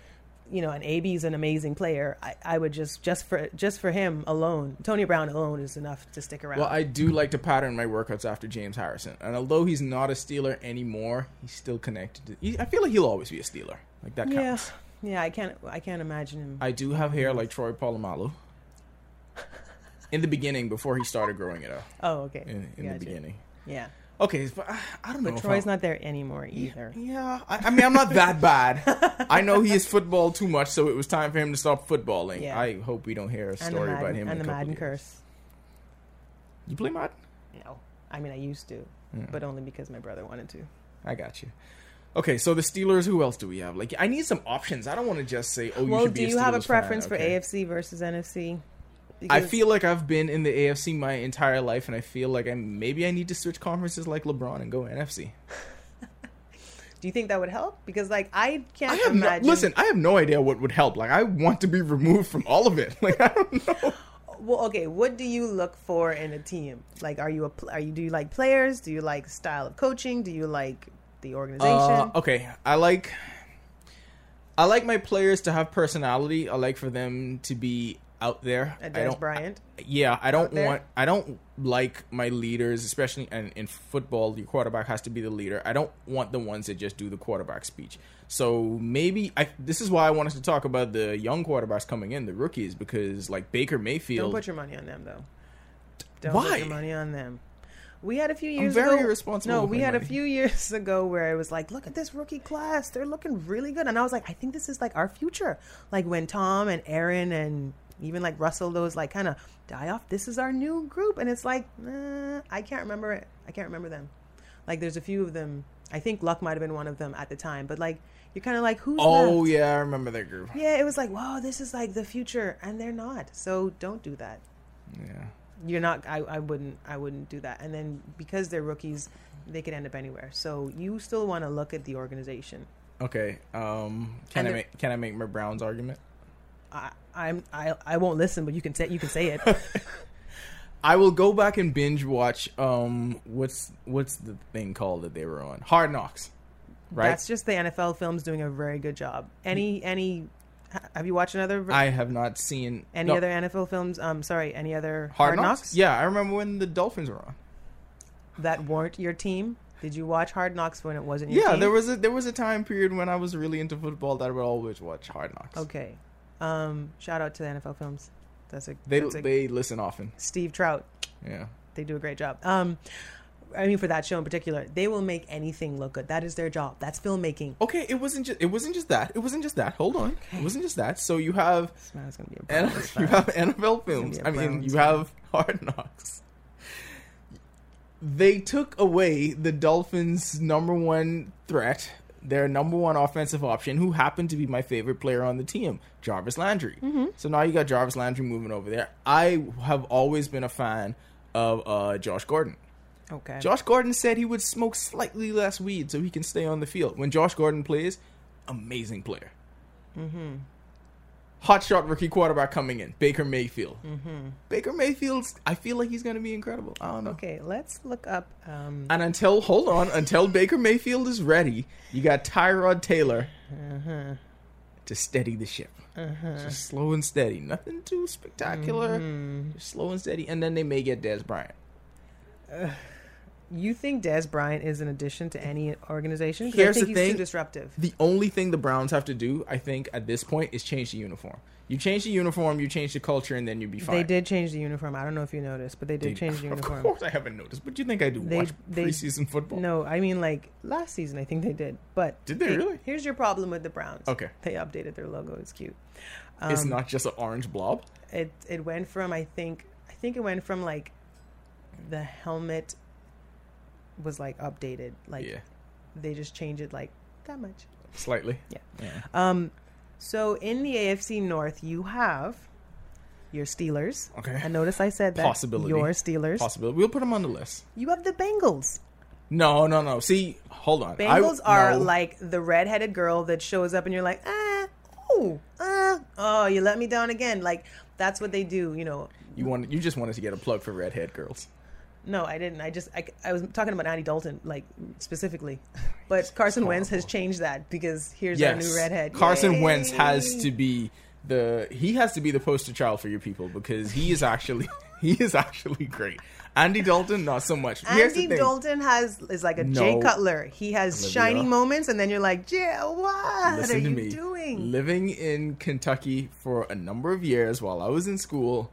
You know, and AB is an amazing player. I, I would just just for just for him alone, Tony Brown alone is enough to stick around. Well, I do like to pattern my workouts after James Harrison, and although he's not a Steeler anymore, he's still connected. To, he, I feel like he'll always be a Steeler. Like that counts. yeah. I can't I can't imagine him. I do have hair like Troy Polamalu. In the beginning, before he started growing it out. oh, okay. In, in the beginning. Yeah, Okay, but I, I don't know. but if Troy's not there anymore either. Yeah, I, I mean, I'm not that bad. <laughs> I know he is football too much, so it was time for him to stop footballing. Yeah. I hope we don't hear a story about Madden, him. and in the Madden curse. You play Madden? No, I mean I used to, but only because my brother wanted to. I got you. Okay, so the Steelers. Who else do we have? Like, I need some options. I don't want to just say, "Oh, you well, should be." Well, do you have a fan. preference for Okay. AFC versus NFC? I feel like I've been in the AFC my entire life, and I feel like I maybe I need to switch conferences like LeBron and go NFC. <laughs> Do you think that would help? Because like I can't I have no, imagine. listen. I have no idea what would help. Like, I want to be removed from all of it. <laughs> Like, I don't know. Well, okay. What do you look for in a team? Like, are you a are you do you like players? Do you like style of coaching? Do you like the organization? Uh, okay, I like I like my players to have personality. I like for them to be out there. I don't, Bryant. yeah, I don't want. I don't like my leaders, especially and in football, your quarterback has to be the leader. I don't want the ones that just do the quarterback speech. So maybe I. This is why I wanted to talk about the young quarterbacks coming in, the rookies, because like Baker Mayfield. Don't put your money on them though. Don't Why? put your money on them. We had a few years very ago. irresponsible No, we had a few years ago where it was like, look at this rookie class. They're looking really good. And I was like, I think this is like our future. Like when Tom and Aaron and even like Russell, those like kind of die off. This is our new group. And it's like, nah, I can't remember it. I can't remember them. Like there's a few of them. I think Luck might have been one of them at the time. But like, you're kind of like, who's oh left? yeah, I remember that group. Yeah, it was like, whoa, this is like the future. And they're not. So don't do that Yeah. You're not I, I wouldn't i wouldn't do that and then because they're rookies they could end up anywhere so you still want to look at the organization Okay. Um. Can And I the- make Can I make my Browns argument? i i'm i, I won't listen but you can say you can say it <laughs> I will go back and binge watch. Um, what's what's the thing called that they were on? Hard Knocks, right? that's just the nfl films doing a very good job any any have you watched another ver- I have not seen any no, other nfl films um sorry any other Hard, Knocks? Yeah, I remember when the Dolphins were on. that weren't your team did you watch hard knocks when it wasn't your Yeah, team there was a there was a time period when I was really into football that I would always watch Hard Knocks. okay um shout out to the nfl films that's a, They that's a they listen often. steve trout Yeah. they do a great job. Um, I mean, for that show in particular, they will make anything look good. That is their job. That's filmmaking. Okay, it wasn't just it wasn't just that. It wasn't just that. Hold on. It wasn't just that. So you have This gonna be a and <laughs> you have NFL films. I mean, you have Hard Knocks. They took away the Dolphins' number one threat, their number one offensive option, who happened to be my favorite player on the team, Jarvis Landry. Mm-hmm. So now you got Jarvis Landry moving over there. I have always been a fan of uh, Josh Gordon. Okay. Josh Gordon said he would smoke slightly less weed so he can stay on the field. When Josh Gordon plays, amazing player. Mm-hmm. Hot shot rookie quarterback coming in, Baker Mayfield. Mm-hmm. Baker Mayfield's, I feel like he's going to be incredible. I don't know. Okay, let's look up. Um, And until, hold on, until Baker Mayfield is ready, you got Tyrod Taylor Uh-huh. to steady the ship. Just slow and steady. Nothing too spectacular. Mm-hmm. Just slow and steady. And then they may get Dez Bryant. You think Dez Bryant is an addition to any organization? Here's think the he's thing. too disruptive. The only thing the Browns have to do, I think, at this point, is change the uniform. You change the uniform, you change the culture, and then you'd be fine. They did change the uniform. I don't know if you noticed, but they did They- change <laughs> the uniform. Of course, I haven't noticed. But you think I do They- watch they- preseason football? No, I mean like last season. I think they did. But Did they hey, really? Here's your problem with the Browns. Okay. They updated their logo. It's cute. it's Um, not just an orange blob. It it went from I think I think it went from like the helmet was like updated. Like yeah, they just changed it like that much. slightly. Yeah. yeah. Um, so in the AFC North, you have your Steelers. Okay. And notice I said that Possibility. your Steelers. Possibility. We'll put them on the list. You have the Bengals. No, no, no. See, hold on. I- Bengals are no. like the redheaded girl that shows up and you're like, ah, oh, ah, oh, you let me down again. Like that's what they do, you know. you wanted. You just wanted to get a plug for redhead girls. No, I didn't. I just I, I was talking about Andy Dalton, like specifically, oh, but Carson Wentz has changed that because here's Yes, our new redhead. Carson Yay! Wentz has to be the. He has to be the poster child for your people because he is actually <laughs> he is actually great. Andy Dalton, not so much. Andy. Dalton has is like a Jay Cutler. He has Olivia. shiny moments, and then you're like, Jay, what Listen are to you me. doing? Living in Kentucky for a number of years while I was in school,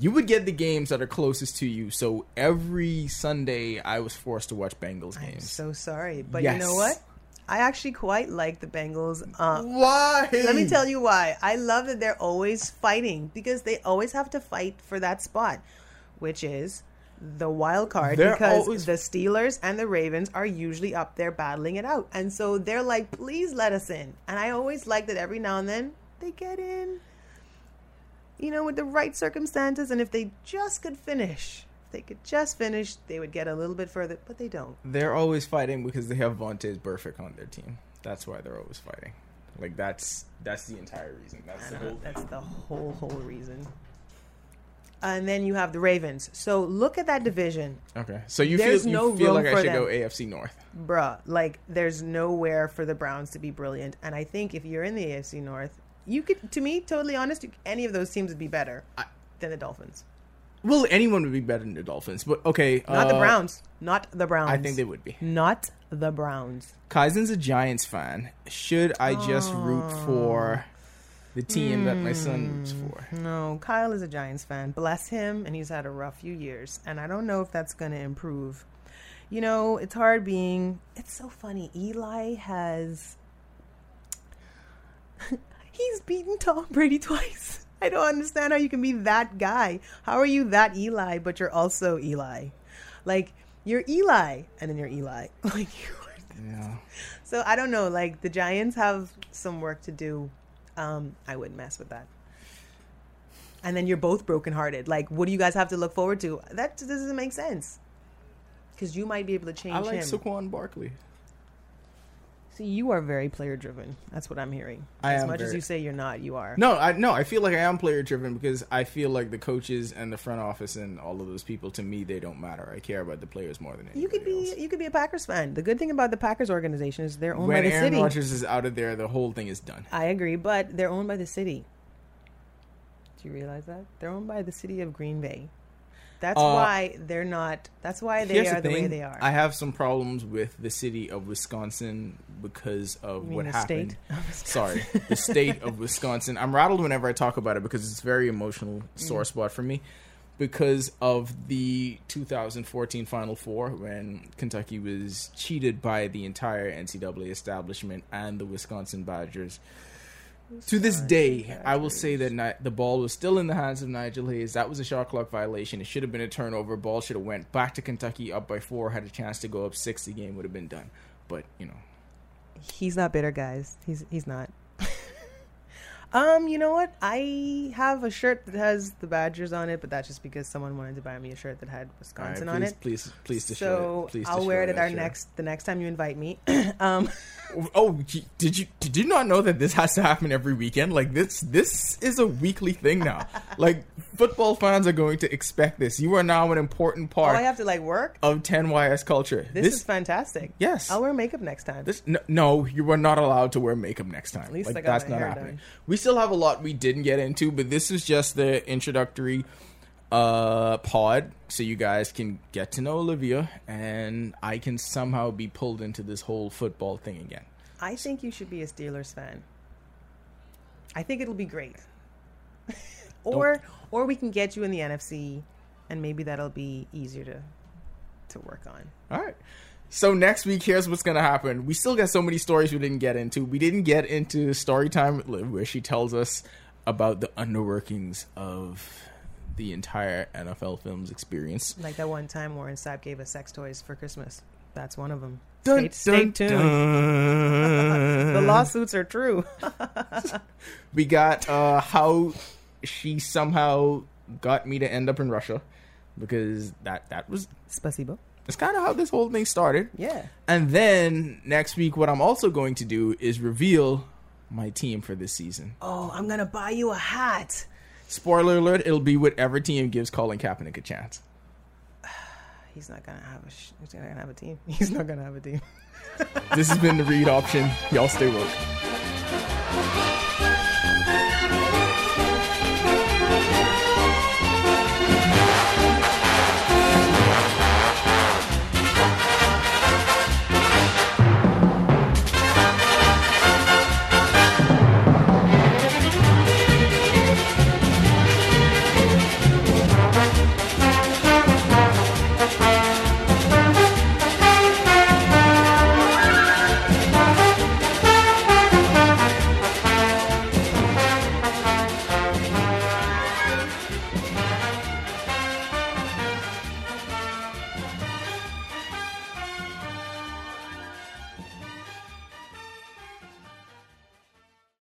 you would get the games that are closest to you. So every Sunday, I was forced to watch Bengals I'm games. so sorry, but you know what? I actually quite like the Bengals. Uh, Why? let me tell you why. I love that they're always fighting because they always have to fight for that spot, which is the wild card They're because always- the Steelers and the Ravens are usually up there battling it out. And so they're like, please let us in. And I always like that every now and then they get in, you know, with the right circumstances. And if they just could finish, if they could just finish, they would get a little bit further, but they don't. They're always fighting because they have Vontaze Burfict on their team. That's why they're always fighting. Like that's that's the entire reason. That's the know, whole. That's the whole whole reason. And then you have the Ravens. So look at that division, Okay, so you There's feel you no feel like I should go. AFC North. bruh. Like there's nowhere for the Browns to be brilliant. And I think if you're in the AFC North, you could, to me, totally honest, any of those teams would be better I- than the Dolphins. Well, anyone would be better than the Dolphins, but okay. Not the uh, Browns. Not the Browns. I think they would be. Not the Browns. Kaizen's a Giants fan. Should I just root for the team that my son roots for? No, Kyle is a Giants fan. Bless him, and he's had a rough few years. And I don't know if that's going to improve. You know, it's hard being. It's so funny. Eli has. He's beaten Tom Brady <laughs> twice. I don't understand how you can be that guy. How are you that Eli, but you're also Eli? Like, you're Eli, and then you're Eli. <laughs> Like, you are Yeah. so I don't know. Like the Giants have some work to do. Um, I wouldn't mess with that. And then you're both brokenhearted. Like, what do you guys have to look forward to? That doesn't make sense. Because you might be able to change I like him. Saquon Barkley. See, you are very player driven. That's what I'm hearing. I as much as you say you're not, you are. No, I no, I feel like I am player driven because I feel like the coaches and the front office and all of those people to me they don't matter. I care about the players more than anybody you could be else. you could be a Packers fan. The good thing about the Packers organization is they're owned When by the Aaron city. Rodgers is out of there, the whole thing is done. I agree, but they're owned by the city. Do you realize that? They're owned by the city of Green Bay. That's Uh, why they're not. That's why they are the, the way they are. I have some problems with the city of Wisconsin because of what the happened. state? Sorry, the state of Wisconsin. I'm rattled whenever I talk about it because it's a very emotional sore spot for me. Because of the 2014 Final Four, when Kentucky was cheated by the entire NCAA establishment and the Wisconsin Badgers. To this day, I will say that Ni- the ball was still in the hands of Nigel Hayes. That was a shot clock violation. It should have been a turnover. Ball should have went back to Kentucky up by four. Had a chance to go up six. The game would have been done. But you know, He's not bitter, guys. He's he's not. Um, you know what? I have a shirt that has the Badgers on it, but that's just because someone wanted to buy me a shirt that had all right, Wisconsin please, on it. please, please, destroy so it. Please I'll wear it at our shirt. next the next time you invite me. <clears throat> um, Oh, did you did you not know that this has to happen every weekend? Like this this is a weekly thing now. <laughs> like football fans are going to expect this. You are now an important part. oh, I have to like work. of 10YS culture. This, is fantastic. Yes. I'll wear makeup next time. This no, no, you are not allowed to wear makeup next time. At least like I got that's not happening. done. We still have a lot we didn't get into, but this is just the introductory. uh, pod so you guys can get to know Olivia and I can somehow be pulled into this whole football thing again. I think you should be a Steelers fan. I think it'll be great. <laughs> or or we can get you in the NFC and maybe that'll be easier to to work on. All right. So next week, here's what's gonna happen. We still got so many stories we didn't get into. We didn't get into story time where she tells us about the underworkings of the entire NFL films experience. Like that one time Warren Sapp gave us sex toys for Christmas. That's one of them. Dun, stay, dun, stay tuned. dun. <laughs> The lawsuits are true. <laughs> we got uh, how she somehow got me to end up in Russia because that that was Spasibo. that's kind of how this whole thing started. Yeah. And then next week, what I'm also going to do is reveal my team for this season. Oh, I'm gonna buy you a hat. Spoiler alert: It'll be whatever team gives Colin Kaepernick a chance. <sighs> He's not gonna have a. Sh- he's not gonna have a team. <laughs> He's not gonna have a team. This has been the read option. Y'all stay woke.